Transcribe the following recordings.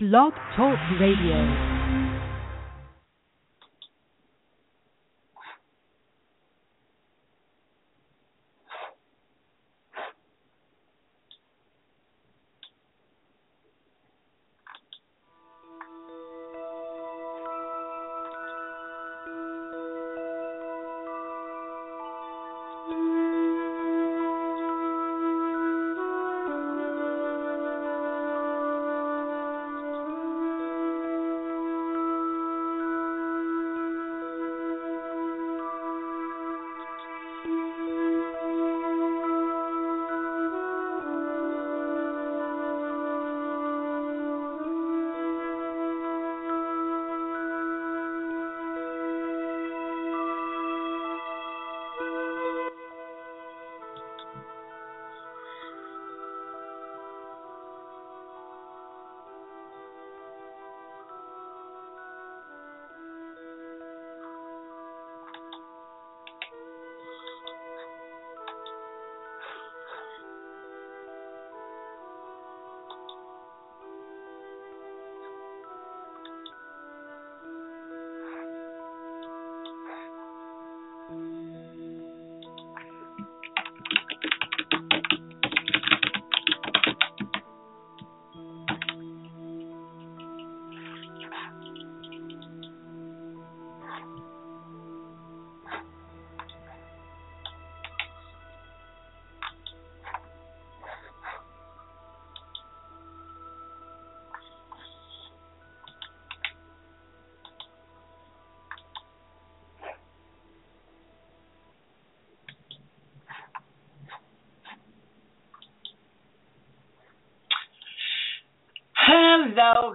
Blog Talk Radio.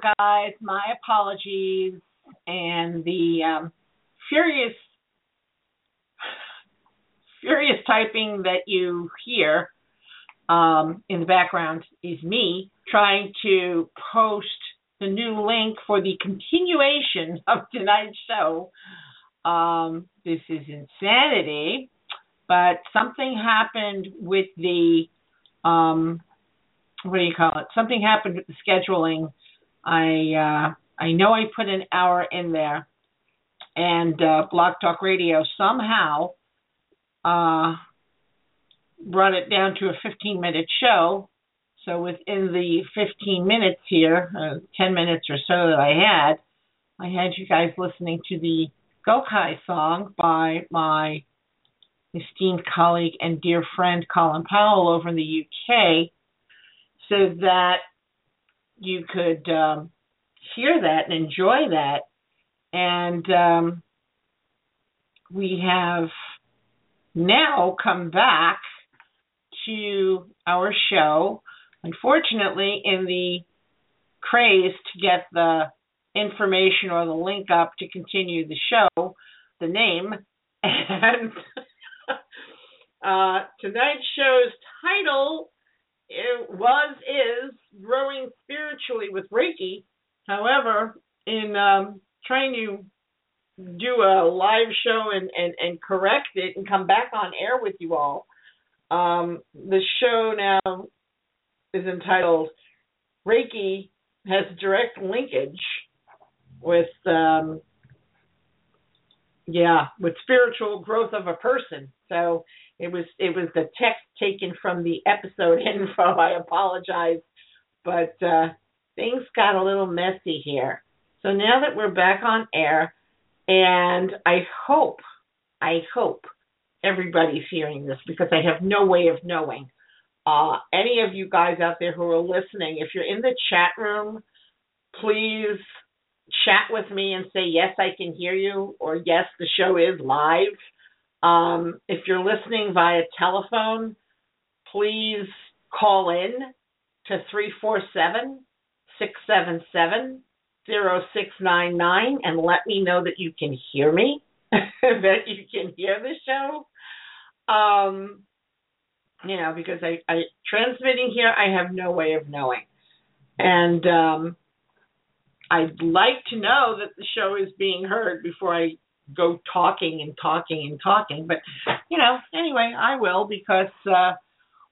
Guys. My apologies. And the um, furious, furious typing that you hear um, in the background is me trying to post the new link for the continuation of tonight's show. Um, this is insanity, but something happened with the um, what do you call it? Something happened with the scheduling. I uh, I know I put an hour in there, and uh, Blog Talk Radio somehow uh, brought it down to a 15 minute show. So within the 15 minutes here, uh, 10 minutes or so that I had, I had you guys listening to the Gokai song by my esteemed colleague and dear friend Colin Powell over in the UK so that you could um, hear that and enjoy that. And um, we have now come back to our show. Unfortunately, in the craze to get the information or the link up to continue the show, the name, and uh, tonight's show's title it was is growing spiritually with Reiki. However, in um, trying to do a live show and, and, and correct it and come back on air with you all, um, the show now is entitled Reiki has direct linkage with um, yeah with spiritual growth of a person. So it was it was the text taken from the episode info. I apologize, but uh, things got a little messy here. So now that we're back on air, and I hope, I hope everybody's hearing this because I have no way of knowing. Uh, any of you guys out there who are listening, if you're in the chat room, please chat with me and say yes, I can hear you, or yes, the show is live. Um, if you're listening via telephone, please call in to 347 677 0699 and let me know that you can hear me, that you can hear the show. Um, you know, because I, I transmitting here, I have no way of knowing. And um, I'd like to know that the show is being heard before I go talking and talking and talking. But you know, anyway, I will because uh,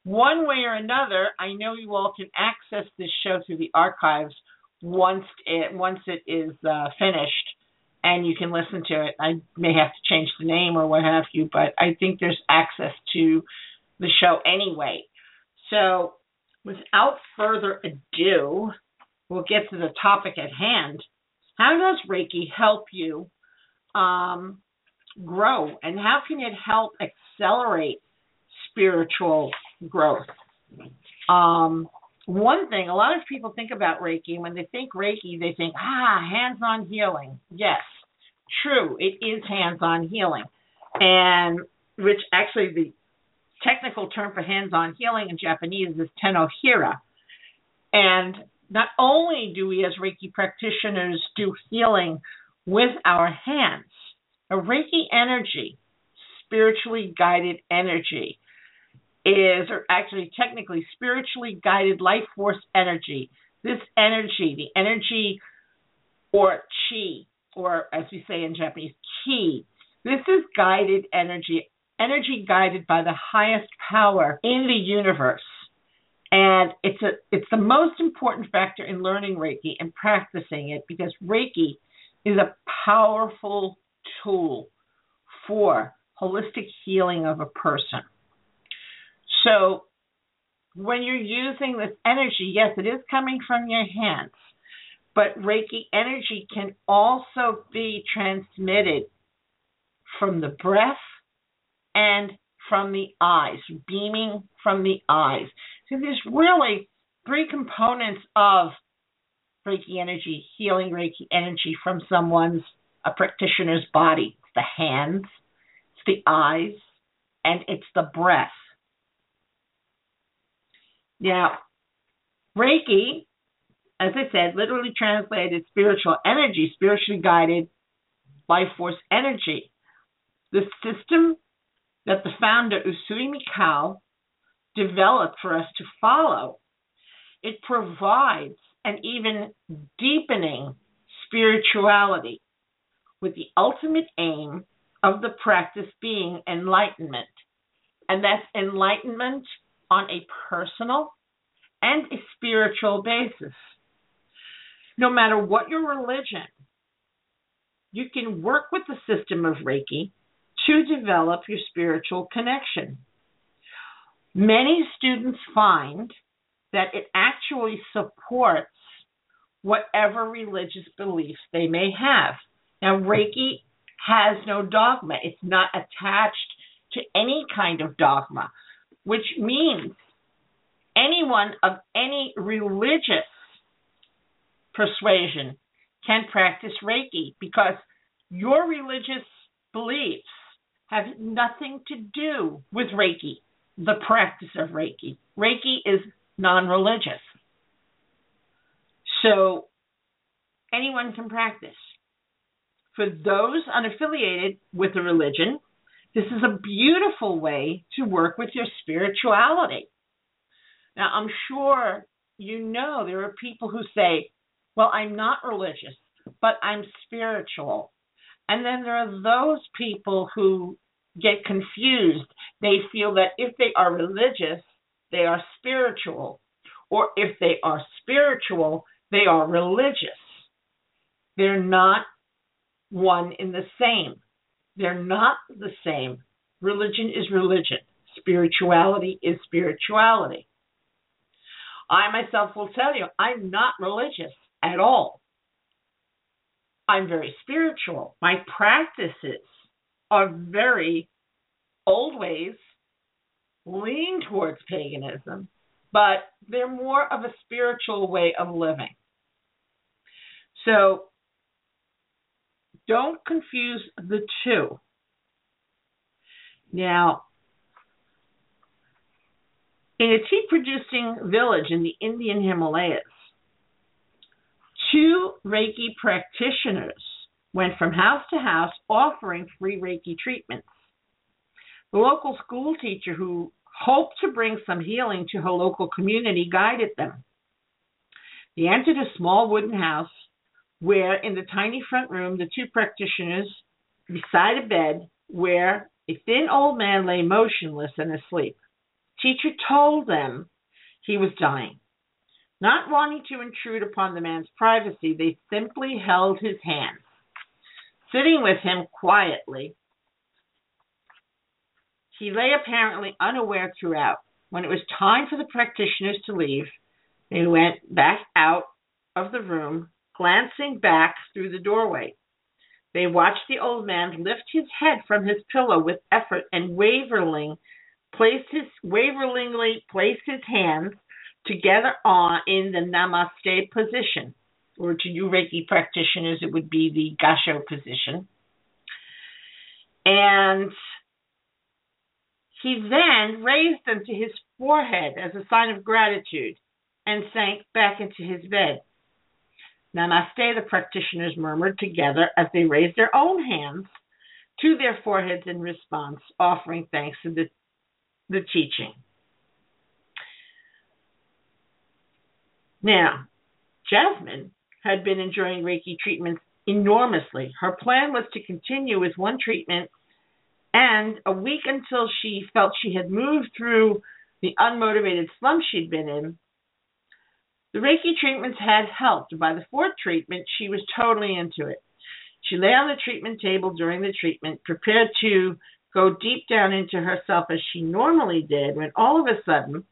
one way or another, I know you all can access this show through the archives once it once it is uh, finished and you can listen to it. I may have to change the name or what have you, but I think there's access to the show anyway. So, without further ado, we'll get to the topic at hand. How does Reiki help you um, grow, and how can it help accelerate spiritual growth? Um, one thing, a lot of people think about Reiki, when they think Reiki, they think, ah, hands on healing. Yes, true, it is hands on healing. And which actually the technical term for hands on healing in Japanese is tenohira. And not only do we as Reiki practitioners do healing with our hands, a Reiki energy, spiritually guided energy, is, or actually technically spiritually guided life force energy. This energy, the energy or chi, or as we say in Japanese, ki, this is guided energy, energy guided by the highest power in the universe. And it's a it's the most important factor in learning Reiki and practicing it because Reiki is a powerful tool for holistic healing of a person. So when you're using this energy, yes, it is coming from your hands, but Reiki energy can also be transmitted from the breath and from the eyes, beaming from the eyes. So there's really three components of Reiki energy, healing Reiki energy from someone's a practitioner's body. It's the hands, it's the eyes, and it's the breath. Now, Reiki, as I said, literally translated spiritual energy, spiritually guided life force energy. The system that the founder Usui Mikao developed for us to follow, it provides an even deepening spirituality with the ultimate aim of the practice being enlightenment. And that's enlightenment on a personal and a spiritual basis. No matter what your religion, you can work with the system of Reiki to develop your spiritual connection. Many students find that it actually supports whatever religious beliefs they may have. Now, Reiki has no dogma, it's not attached to any kind of dogma which means anyone of any religious persuasion can practice Reiki because your religious beliefs have nothing to do with Reiki, the practice of Reiki. Reiki is non religious. So anyone can practice. For those unaffiliated with a religion, this is a beautiful way to work with your spirituality. Now, I'm sure you know there are people who say, Well, I'm not religious, but I'm spiritual. And then there are those people who get confused. They feel that if they are religious, they are spiritual, or if they are spiritual, they are religious. They're not one in the same. They're not the same. Religion is religion. Spirituality is spirituality. I myself will tell you, I'm not religious at all. I'm very spiritual. My practices are very old ways, lean towards paganism, but they're more of a spiritual way of living. So don't confuse the two. Now, in a tea producing village in the Indian Himalayas, two Reiki practitioners went from house to house offering free Reiki treatments. The local school teacher who hoped to bring some healing to her local community guided them. They entered a small wooden house where in the tiny front room the two practitioners beside a bed where a thin old man lay motionless and asleep. Teacher told them he was dying. Not wanting to intrude upon the man's privacy, they simply held his hand. Sitting with him quietly, he lay apparently unaware throughout. When it was time for the practitioners to leave, they went back out of the room, glancing back through the doorway. They watched the old man lift his head from his pillow with effort and waveringly place his waveringly his hands together on in the namaste position. Or to you Reiki practitioners, it would be the gasho position. And he then raised them to his forehead as a sign of gratitude and sank back into his bed. Namaste, the practitioners murmured together as they raised their own hands to their foreheads in response, offering thanks to the, the teaching. Now, Jasmine had been enjoying Reiki treatments enormously. Her plan was to continue with one treatment and a week until she felt she had moved through the unmotivated slump she'd been in. The Reiki treatments had helped. By the fourth treatment, she was totally into it. She lay on the treatment table during the treatment, prepared to go deep down into herself as she normally did, when all of a sudden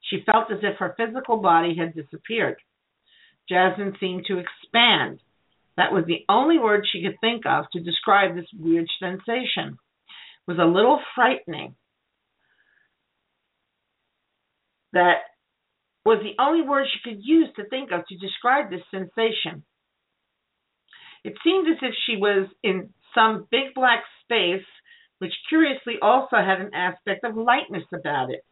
she felt as if her physical body had disappeared. Jasmine seemed to expand. That was the only word she could think of to describe this weird sensation was a little frightening. That was the only word she could use to think of to describe this sensation. It seemed as if she was in some big black space, which curiously also had an aspect of lightness about it.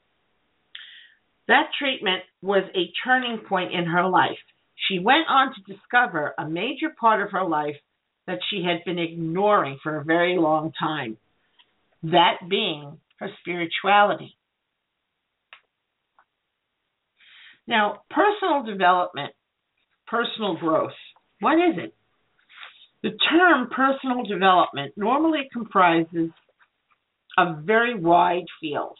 That treatment was a turning point in her life. She went on to discover a major part of her life that she had been ignoring for a very long time that being her spirituality. Now, personal development, personal growth, what is it? The term personal development normally comprises a very wide field.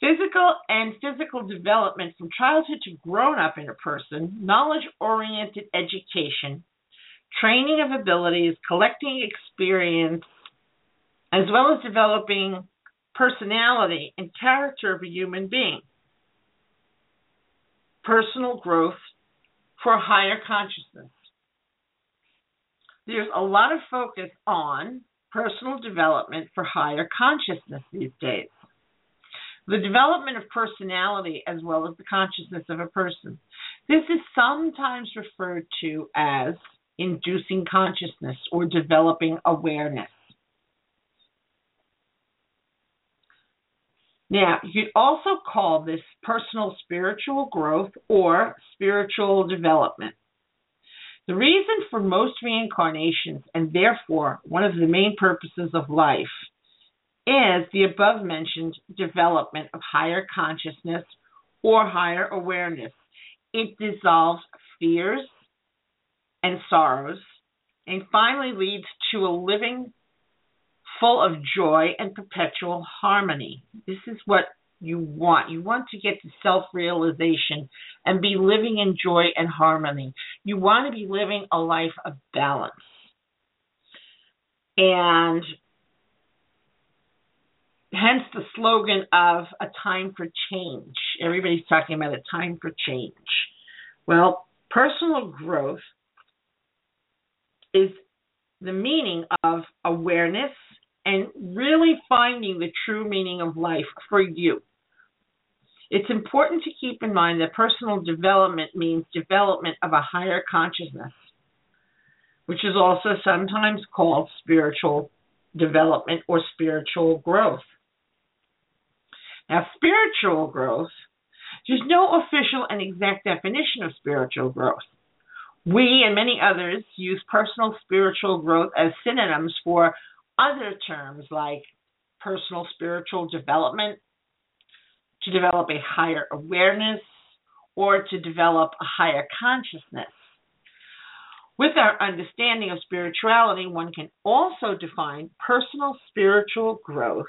Physical and physical development from childhood to grown up in a person, knowledge oriented education, training of abilities, collecting experience, as well as developing personality and character of a human being. Personal growth for higher consciousness. There's a lot of focus on personal development for higher consciousness these days. The development of personality as well as the consciousness of a person. This is sometimes referred to as inducing consciousness or developing awareness. Now, you could also call this personal spiritual growth or spiritual development. The reason for most reincarnations, and therefore one of the main purposes of life, is the above mentioned development of higher consciousness or higher awareness. It dissolves fears and sorrows and finally leads to a living full of joy and perpetual harmony. This is what you want. You want to get to self realization and be living in joy and harmony. You want to be living a life of balance. And hence the slogan of a time for change. Everybody's talking about a time for change. Well, personal growth is the meaning of awareness and really finding the true meaning of life for you. It's important to keep in mind that personal development means development of a higher consciousness, which is also sometimes called spiritual development or spiritual growth. Now, spiritual growth, there's no official and exact definition of spiritual growth. We and many others use personal spiritual growth as synonyms for other terms like personal spiritual development, to develop a higher awareness, or to develop a higher consciousness. With our understanding of spirituality, one can also define personal spiritual growth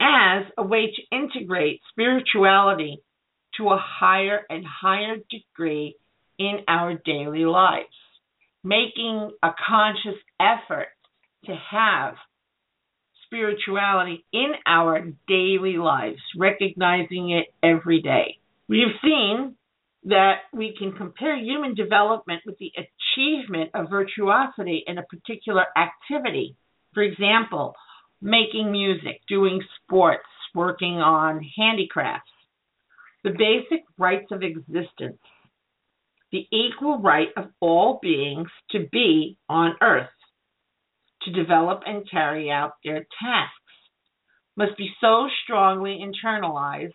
as a way to integrate spirituality to a higher and higher degree in our daily lives, making a conscious effort to have spirituality in our daily lives, recognizing it every day. We've seen that we can compare human development with the achievement of virtuosity in a particular activity. For example, making music, doing sports, working on handicrafts. The basic rights of existence, the equal right of all beings to be on earth, to develop and carry out their tasks, must be so strongly internalized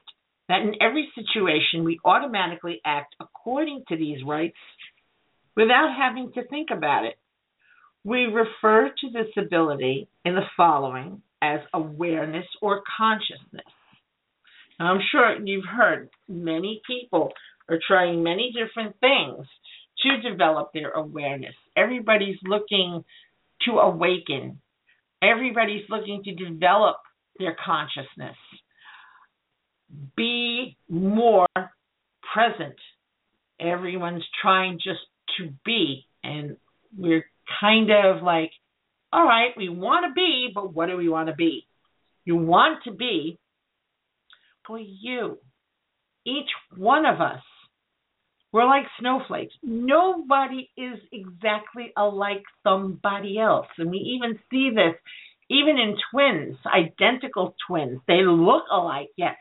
that in every situation we automatically act according to these rights without having to think about it. We refer to this ability in the following as awareness or consciousness. Now, I'm sure you've heard many people are trying many different things to develop their awareness. Everybody's looking to awaken, everybody's looking to develop their consciousness be more present. Everyone's trying just to be, and we're kind of like, all right, we want to be, but what do we want to be? You want to be for you. Each one of us, we're like snowflakes. Nobody is exactly alike somebody else. And we even see this even in twins, identical twins. They look alike, yes,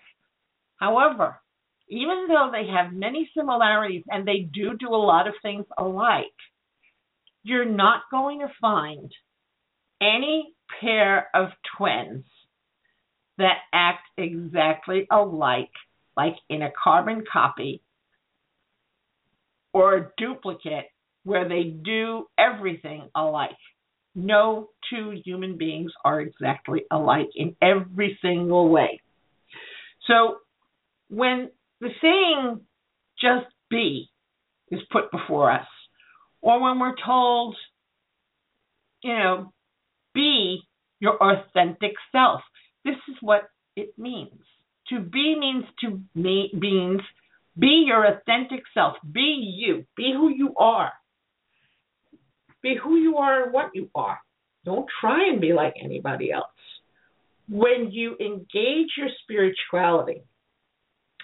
However, even though they have many similarities and they do do a lot of things alike, you're not going to find any pair of twins that act exactly alike, like in a carbon copy or a duplicate where they do everything alike. No two human beings are exactly alike in every single way. So when the saying just be is put before us, or when we're told, you know, be your authentic self, this is what it means. To be means to me means be your authentic self. Be you. Be who you are. Be who you are and what you are. Don't try and be like anybody else. When you engage your spirituality,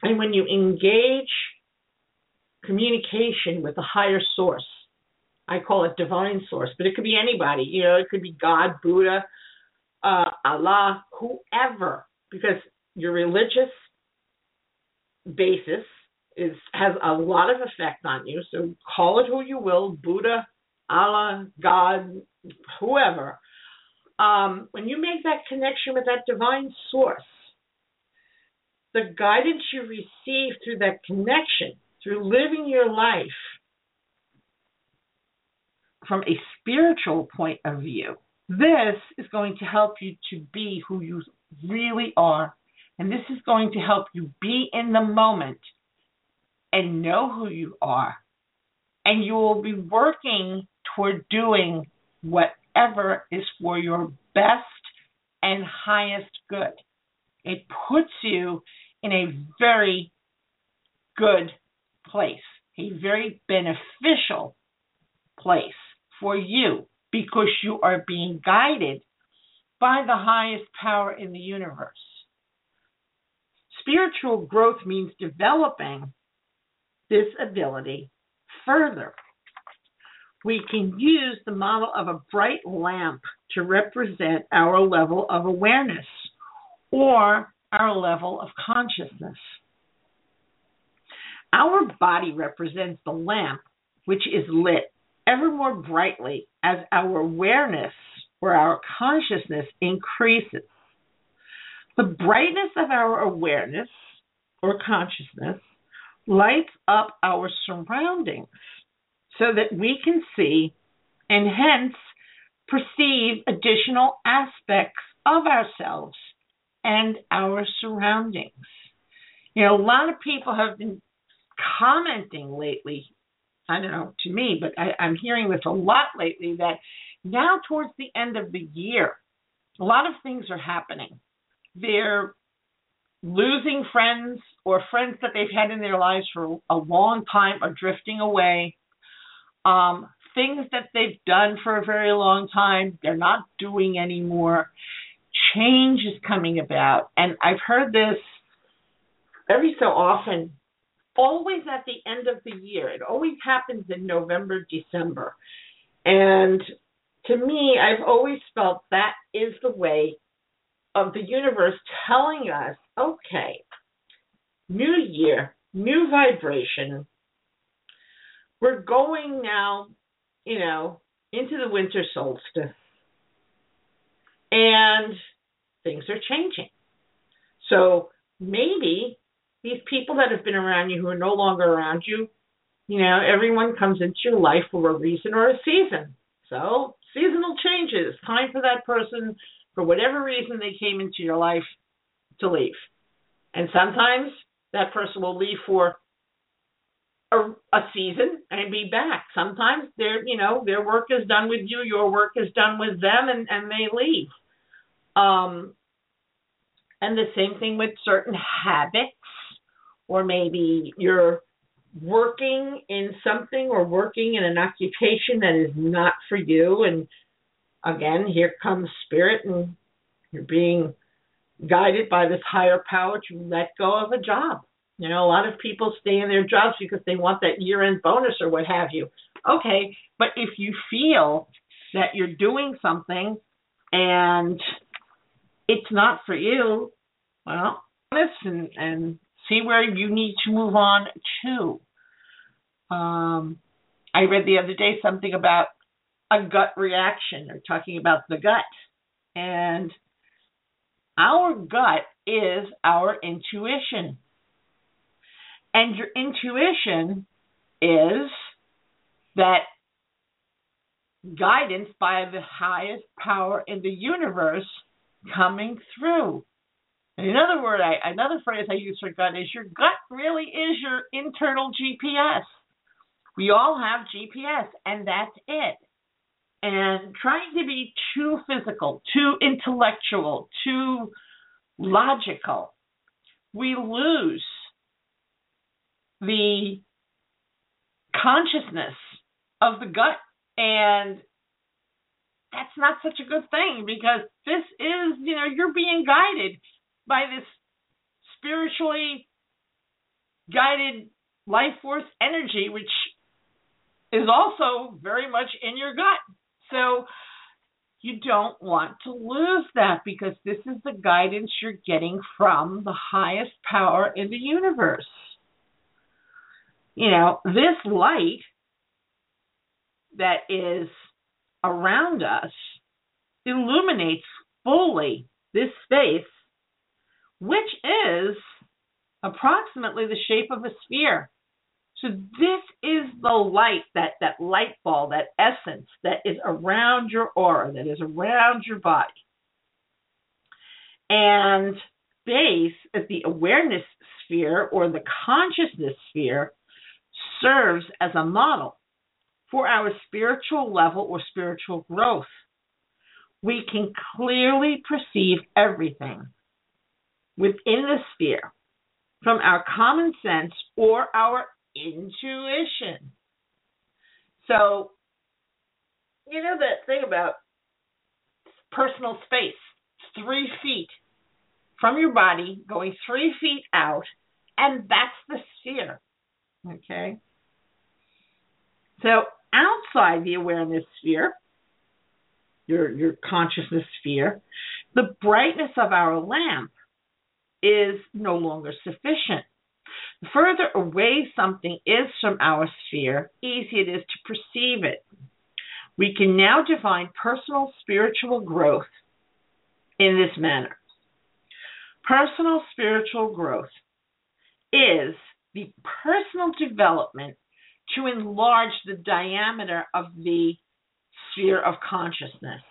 and when you engage communication with a higher source, I call it divine source, but it could be anybody. You know, it could be God, Buddha, uh, Allah, whoever, because your religious basis is has a lot of effect on you. So call it who you will, Buddha, Allah, God, whoever. Um, when you make that connection with that divine source, the guidance you receive through that connection, through living your life from a spiritual point of view, this is going to help you to be who you really are. And this is going to help you be in the moment and know who you are. And you will be working toward doing whatever is for your best and highest good. It puts you in a very good place, a very beneficial place for you because you are being guided by the highest power in the universe. Spiritual growth means developing this ability further. We can use the model of a bright lamp to represent our level of awareness or our level of consciousness. Our body represents the lamp which is lit ever more brightly as our awareness or our consciousness increases. The brightness of our awareness or consciousness lights up our surroundings so that we can see and hence perceive additional aspects of ourselves and our surroundings. You know, a lot of people have been commenting lately. I don't know to me, but I, I'm hearing this a lot lately that now towards the end of the year, a lot of things are happening. They're losing friends or friends that they've had in their lives for a long time are drifting away. Um, things that they've done for a very long time, they're not doing anymore. Change is coming about. And I've heard this every so often, always at the end of the year. It always happens in November, December. And to me, I've always felt that is the way of the universe telling us okay, new year, new vibration. We're going now, you know, into the winter solstice. And things are changing. So maybe these people that have been around you who are no longer around you, you know, everyone comes into your life for a reason or a season. So seasonal changes, time for that person, for whatever reason they came into your life, to leave. And sometimes that person will leave for a, a season and be back. Sometimes their you know their work is done with you, your work is done with them, and and they leave. Um, and the same thing with certain habits, or maybe you're working in something or working in an occupation that is not for you, and again, here comes spirit, and you're being guided by this higher power to let go of a job. You know, a lot of people stay in their jobs because they want that year end bonus or what have you. Okay, but if you feel that you're doing something and it's not for you, well, listen and see where you need to move on to. Um, I read the other day something about a gut reaction or talking about the gut. And our gut is our intuition. And your intuition is that guidance by the highest power in the universe coming through. And another word, I, another phrase I use for gut is your gut really is your internal GPS. We all have GPS, and that's it and trying to be too physical, too intellectual, too logical, we lose the consciousness of the gut. And that's not such a good thing because this is, you know, you're being guided by this spiritually guided life force energy, which is also very much in your gut. So you don't want to lose that because this is the guidance you're getting from the highest power in the universe. You know, this light that is around us illuminates fully this space, which is approximately the shape of a sphere. So this is the light, that that light ball, that essence that is around your aura, that is around your body. And base as the awareness sphere or the consciousness sphere serves as a model for our spiritual level or spiritual growth. We can clearly perceive everything within the sphere from our common sense or our intuition. So, you know that thing about personal space, three feet from your body, going three feet out, and that's the sphere. Okay? So, outside the awareness sphere, your, your consciousness sphere, the brightness of our lamp is no longer sufficient further away something is from our sphere, easier it is to perceive it. We can now define personal spiritual growth in this manner. Personal spiritual growth is the personal development to enlarge the diameter of the sphere of consciousness.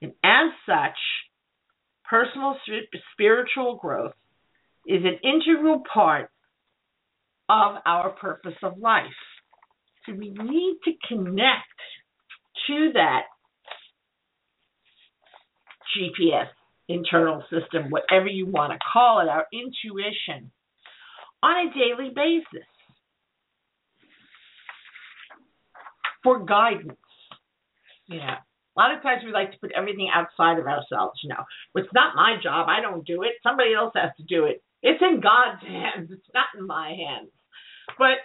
And as such, personal spiritual growth is an integral part of our purpose of life. So we need to connect to that GPS, internal system, whatever you want to call it, our intuition, on a daily basis for guidance. Know, a lot of times we like to put everything outside of ourselves. You know, it's not my job. I don't do it. Somebody else has to do it. It's in God's hands. It's not in my hands. But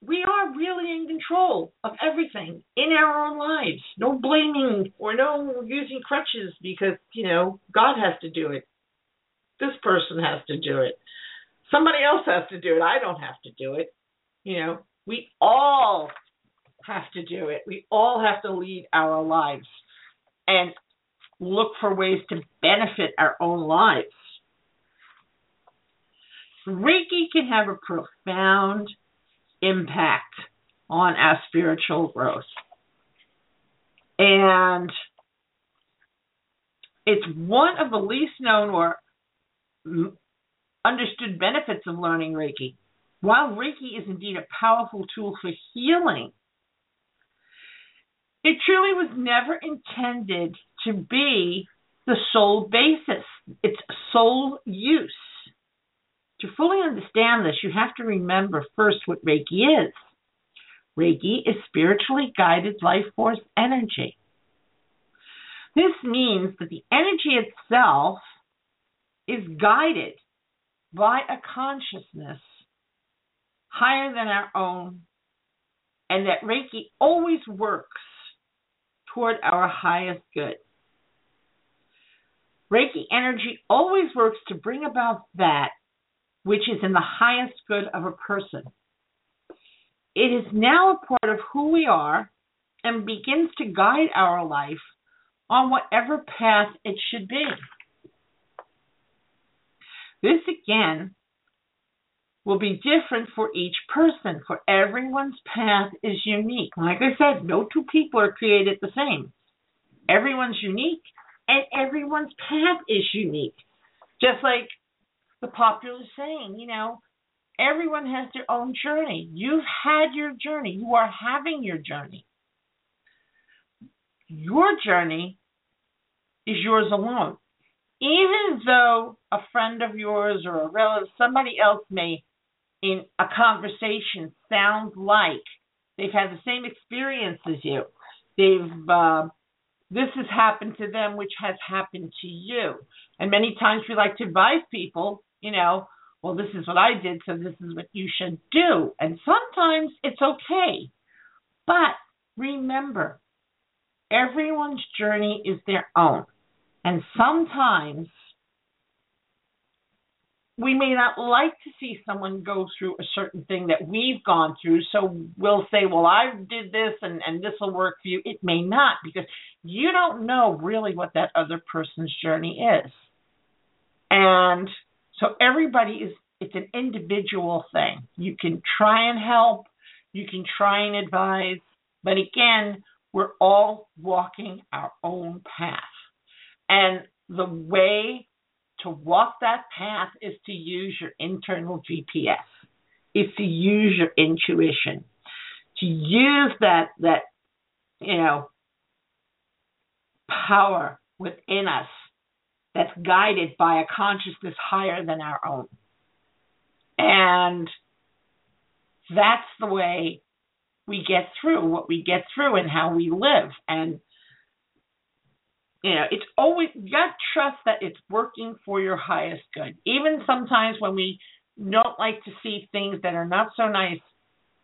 we are really in control of everything in our own lives. No blaming or no using crutches because, you know, God has to do it. This person has to do it. Somebody else has to do it. I don't have to do it. You know, we all have to do it. We all have to lead our lives and look for ways to benefit our own lives. Reiki can have a profound impact on our spiritual growth. And it's one of the least known or understood benefits of learning Reiki. While Reiki is indeed a powerful tool for healing, it truly was never intended to be the sole basis, its sole use. To fully understand this, you have to remember first what Reiki is. Reiki is spiritually guided life force energy. This means that the energy itself is guided by a consciousness higher than our own, and that Reiki always works toward our highest good. Reiki energy always works to bring about that which is in the highest good of a person. It is now a part of who we are and begins to guide our life on whatever path it should be. This again will be different for each person, for everyone's path is unique. Like I said, no two people are created the same. Everyone's unique and everyone's path is unique. Just like the popular saying, you know, everyone has their own journey. You've had your journey, you are having your journey. Your journey is yours alone. Even though a friend of yours or a relative, somebody else may, in a conversation, sound like they've had the same experience as you. They've uh, this has happened to them, which has happened to you. And many times we like to advise people you know, well, this is what I did, so this is what you should do. And sometimes it's okay. But remember, everyone's journey is their own. And sometimes we may not like to see someone go through a certain thing that we've gone through. So we'll say, well, I did this and, and this will work for you. It may not because you don't know really what that other person's journey is. And so everybody is it's an individual thing. You can try and help, you can try and advise, but again, we're all walking our own path. And the way to walk that path is to use your internal GPS. Is to use your intuition. To use that that you know power within us that's guided by a consciousness higher than our own. And that's the way we get through what we get through and how we live. And you know, it's always you got to trust that it's working for your highest good. Even sometimes when we don't like to see things that are not so nice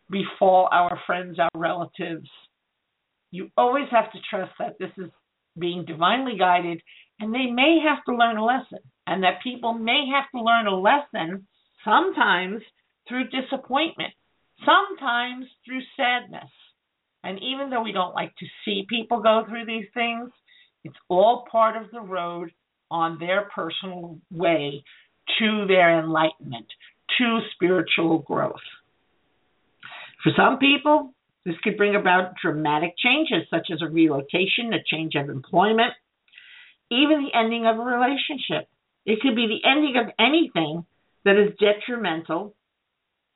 befall our friends, our relatives, you always have to trust that this is being divinely guided and they may have to learn a lesson, and that people may have to learn a lesson sometimes through disappointment, sometimes through sadness. And even though we don't like to see people go through these things, it's all part of the road on their personal way to their enlightenment, to spiritual growth. For some people, this could bring about dramatic changes, such as a relocation, a change of employment, even the ending of a relationship. It could be the ending of anything that is detrimental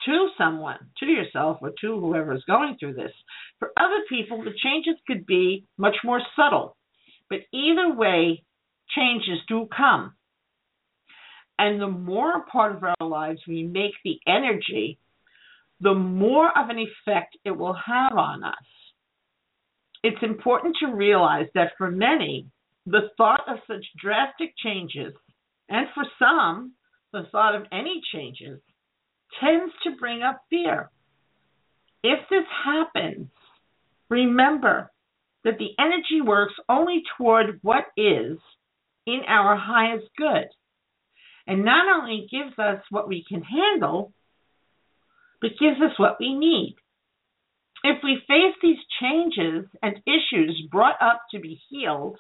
to someone, to yourself, or to whoever is going through this. For other people, the changes could be much more subtle. But either way, changes do come. And the more part of our lives we make the energy, the more of an effect it will have on us. It's important to realize that for many, the thought of such drastic changes, and for some, the thought of any changes, tends to bring up fear. If this happens, remember that the energy works only toward what is in our highest good and not only gives us what we can handle, but gives us what we need. If we face these changes and issues brought up to be healed,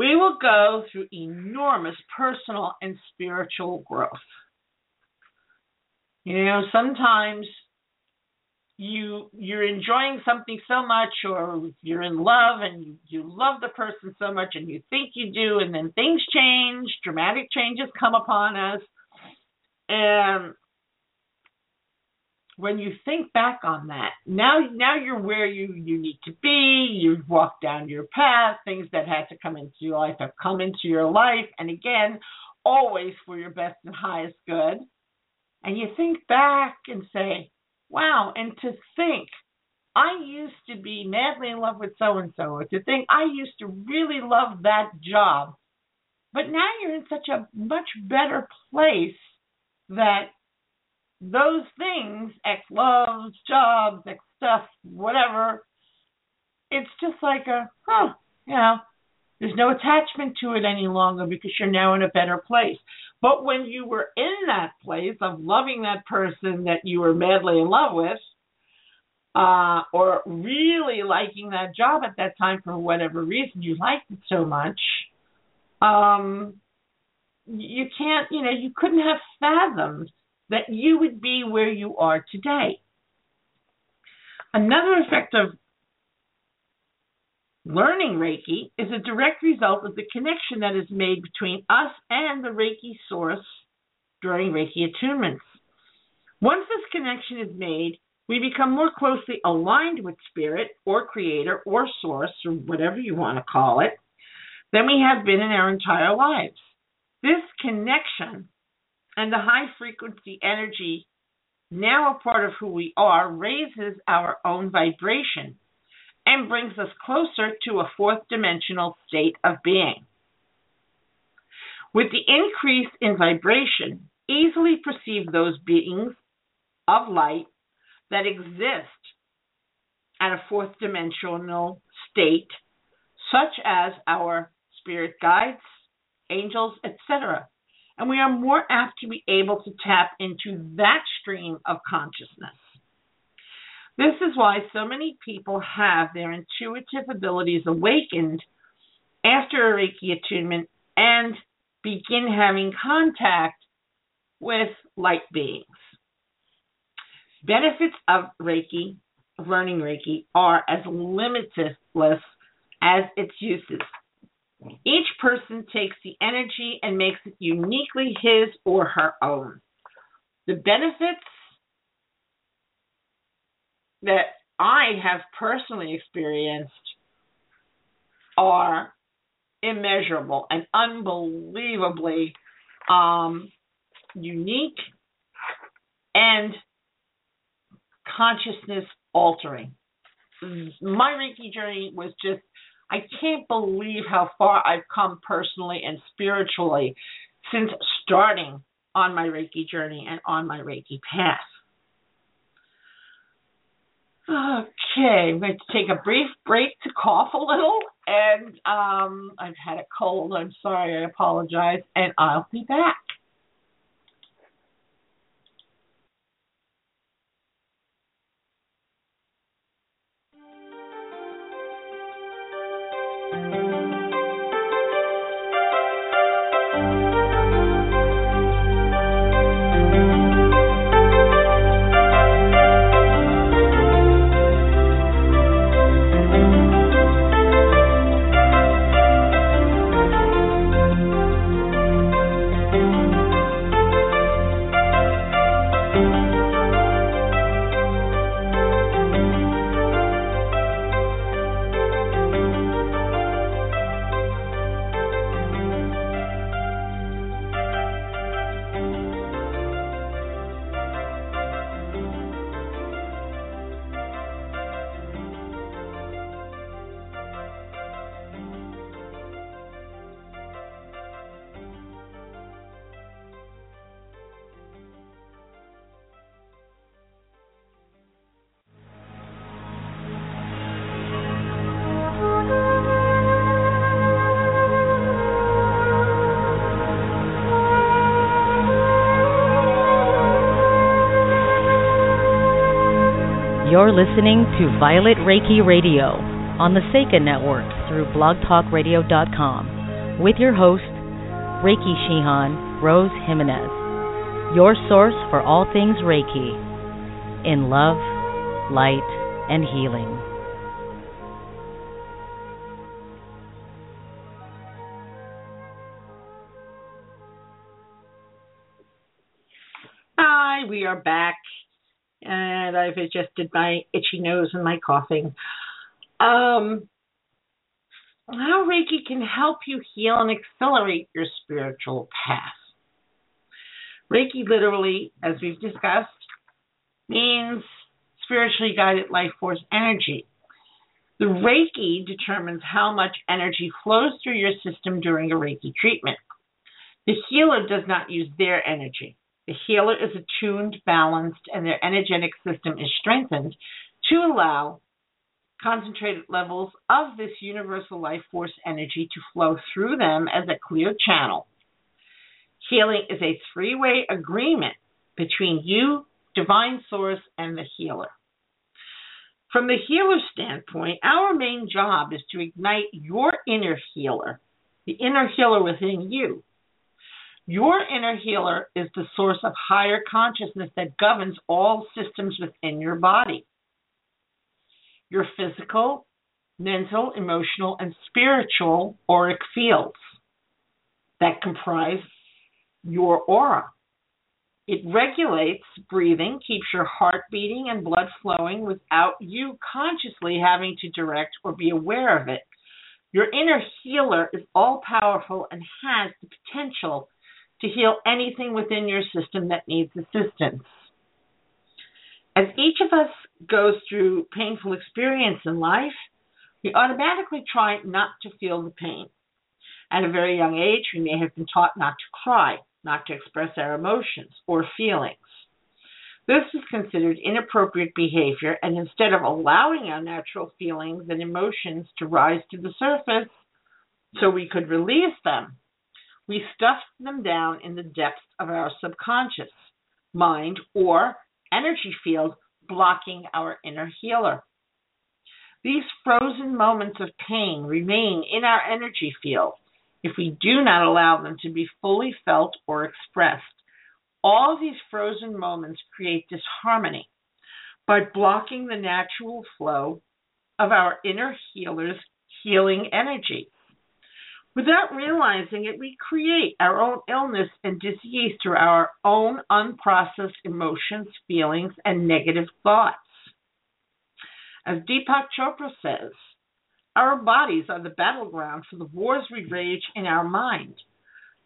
we will go through enormous personal and spiritual growth. You know, sometimes you you're enjoying something so much or you're in love and you, you love the person so much and you think you do and then things change dramatic changes come upon us and when you think back on that now now you're where you you need to be. You've walked down your path. Things that had to come into your life have come into your life. And again always for your best and highest good. And you think back and say wow, and to think I used to be madly in love with so and so, or to think I used to really love that job. But now you're in such a much better place that those things, ex loves, jobs, ex stuff, whatever, it's just like a, huh, you know, there's no attachment to it any longer because you're now in a better place. But when you were in that place of loving that person that you were madly in love with, uh, or really liking that job at that time for whatever reason you liked it so much, um, you can't, you know, you couldn't have fathomed that you would be where you are today. Another effect of Learning Reiki is a direct result of the connection that is made between us and the Reiki source during Reiki attunements. Once this connection is made, we become more closely aligned with spirit or creator or source or whatever you want to call it than we have been in our entire lives. This connection and the high frequency energy now a part of who we are raises our own vibration and brings us closer to a fourth dimensional state of being. With the increase in vibration, easily perceive those beings of light that exist at a fourth dimensional state, such as our spirit guides, angels, etc. And we are more apt to be able to tap into that stream of consciousness. This is why so many people have their intuitive abilities awakened after a Reiki attunement and begin having contact with light beings. Benefits of Reiki, of learning Reiki, are as limitless as its uses. Each person takes the energy and makes it uniquely his or her own. The benefits that I have personally experienced are immeasurable and unbelievably um, unique and consciousness altering. My Reiki journey was just, I can't believe how far I've come personally and spiritually since starting on my Reiki journey and on my Reiki path. Okay, I'm going to take a brief break to cough a little, and um, I've had a cold. I'm sorry, I apologize, and I'll be back. You're listening to Violet Reiki Radio on the Seika Network through blogtalkradio.com with your host, Reiki Shihan Rose Jimenez, your source for all things Reiki in love, light, and healing. Hi, we are back, and I've adjusted my itchy nose and my coughing. Um, how Reiki can help you heal and accelerate your spiritual path. Reiki literally, as we've discussed, means spiritually guided life force energy. The Reiki determines how much energy flows through your system during a Reiki treatment. The healer does not use their energy. The healer is attuned, balanced, and their energetic system is strengthened to allow concentrated levels of this universal life force energy to flow through them as a clear channel. Healing is a three way agreement between you, divine source, and the healer. From the healer's standpoint, our main job is to ignite your inner healer, the inner healer within you. Your inner healer is the source of higher consciousness that governs all systems within your body your physical, mental, emotional, and spiritual auric fields that comprise your aura. It regulates breathing, keeps your heart beating and blood flowing without you consciously having to direct or be aware of it. Your inner healer is all powerful and has the potential to heal anything within your system that needs assistance. As each of us goes through painful experience in life, we automatically try not to feel the pain. At a very young age, we may have been taught not to cry, not to express our emotions or feelings. This is considered inappropriate behavior, and instead of allowing our natural feelings and emotions to rise to the surface so we could release them, we stuff them down in the depths of our subconscious mind or energy field blocking our inner healer. These frozen moments of pain remain in our energy field if we do not allow them to be fully felt or expressed. All these frozen moments create disharmony by blocking the natural flow of our inner healer's healing energy. Without realizing it, we create our own illness and disease through our own unprocessed emotions, feelings, and negative thoughts. As Deepak Chopra says, our bodies are the battleground for the wars we wage in our mind.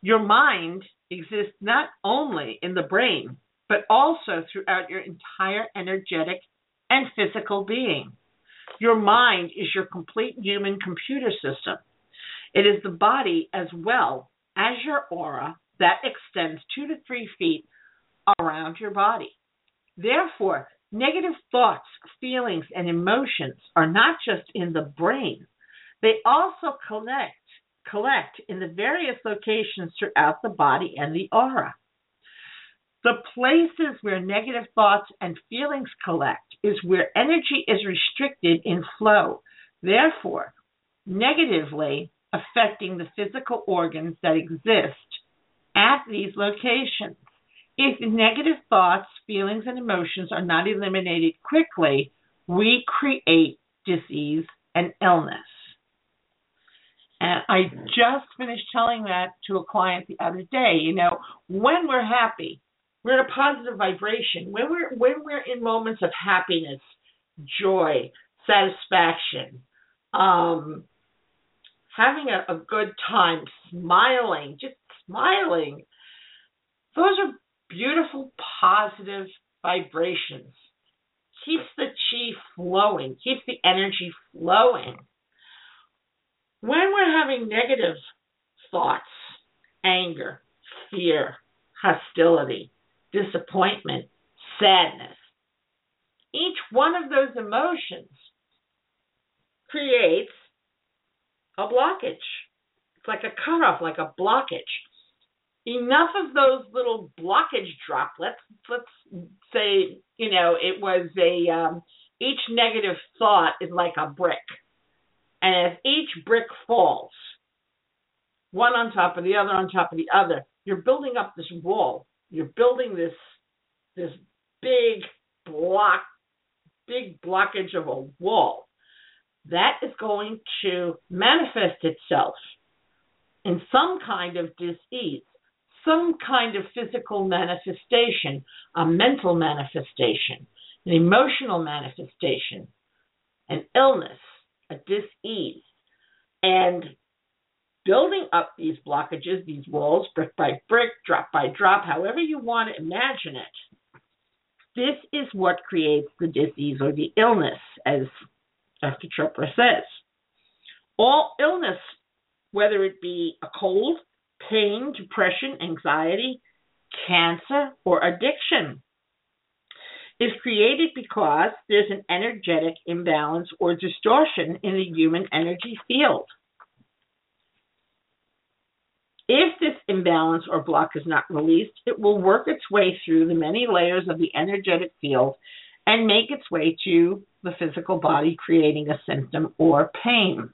Your mind exists not only in the brain, but also throughout your entire energetic and physical being. Your mind is your complete human computer system. It is the body as well as your aura that extends two to three feet around your body. Therefore, negative thoughts, feelings, and emotions are not just in the brain, they also collect collect in the various locations throughout the body and the aura. The places where negative thoughts and feelings collect is where energy is restricted in flow. Therefore, negatively affecting the physical organs that exist at these locations. If negative thoughts, feelings, and emotions are not eliminated quickly, we create disease and illness. And I just finished telling that to a client the other day. You know, when we're happy, we're in a positive vibration. When we're when we're in moments of happiness, joy, satisfaction, um, having a, a good time, smiling, just smiling. Those are beautiful, positive vibrations. Keeps the chi flowing, keeps the energy flowing. When we're having negative thoughts, anger, fear, hostility, disappointment, sadness, each one of those emotions creates a blockage. It's like a cutoff, like a blockage. Enough of those little blockage droplets. Let's say, you know, it was a um, each negative thought is like a brick. And as each brick falls, one on top of the other on top of the other, you're building up this wall. You're building this this big block, big blockage of a wall. That is going to manifest itself in some kind of disease, some kind of physical manifestation, a mental manifestation, an emotional manifestation, an illness, a disease. And building up these blockages, these walls, brick by brick, drop by drop, however you want to imagine it, this is what creates the disease or the illness, as Dr. Chopra says. All illness, whether it be a cold, pain, depression, anxiety, cancer, or addiction, is created because there's an energetic imbalance or distortion in the human energy field. If this imbalance or block is not released, it will work its way through the many layers of the energetic field and make its way to the physical body, creating a symptom or pain.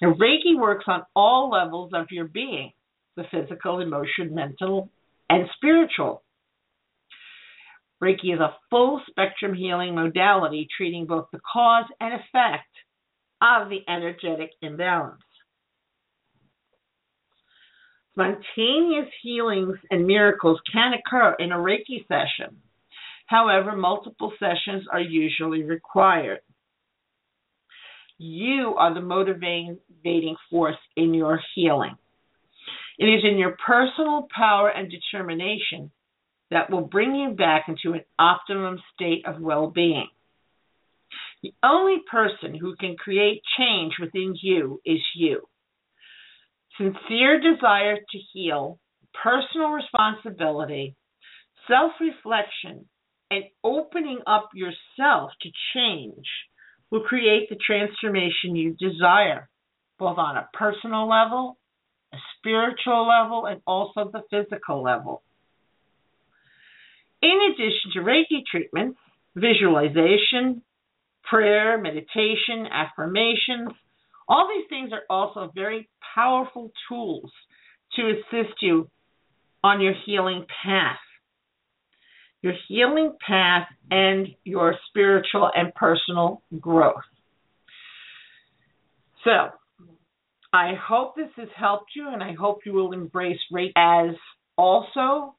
Now, Reiki works on all levels of your being the physical, emotional, mental, and spiritual. Reiki is a full spectrum healing modality treating both the cause and effect of the energetic imbalance. Spontaneous healings and miracles can occur in a Reiki session. However, multiple sessions are usually required. You are the motivating force in your healing. It is in your personal power and determination that will bring you back into an optimum state of well being. The only person who can create change within you is you. Sincere desire to heal, personal responsibility, self reflection, and opening up yourself to change will create the transformation you desire, both on a personal level, a spiritual level, and also the physical level. In addition to Reiki treatments, visualization, prayer, meditation, affirmations, all these things are also very powerful tools to assist you on your healing path. Your healing path and your spiritual and personal growth. So, I hope this has helped you, and I hope you will embrace Reiki as also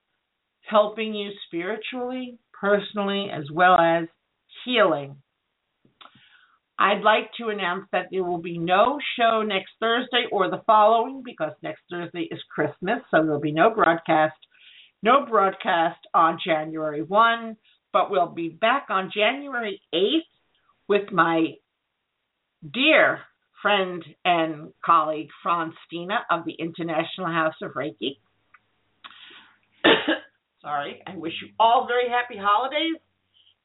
helping you spiritually, personally, as well as healing. I'd like to announce that there will be no show next Thursday or the following because next Thursday is Christmas, so there'll be no broadcast. No broadcast on January 1, but we'll be back on January 8th with my dear friend and colleague, Frans Stiene of the International House of Reiki. Sorry, I wish you all very happy holidays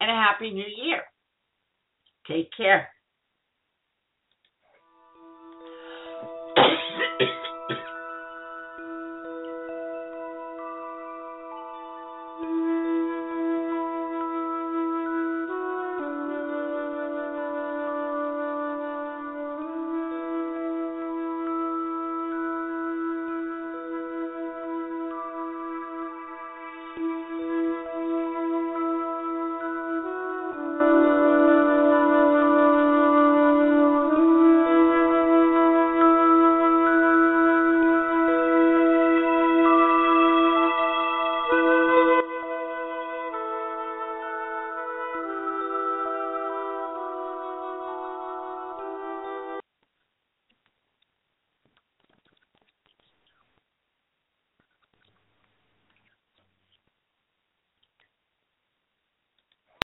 and a happy new year. Take care.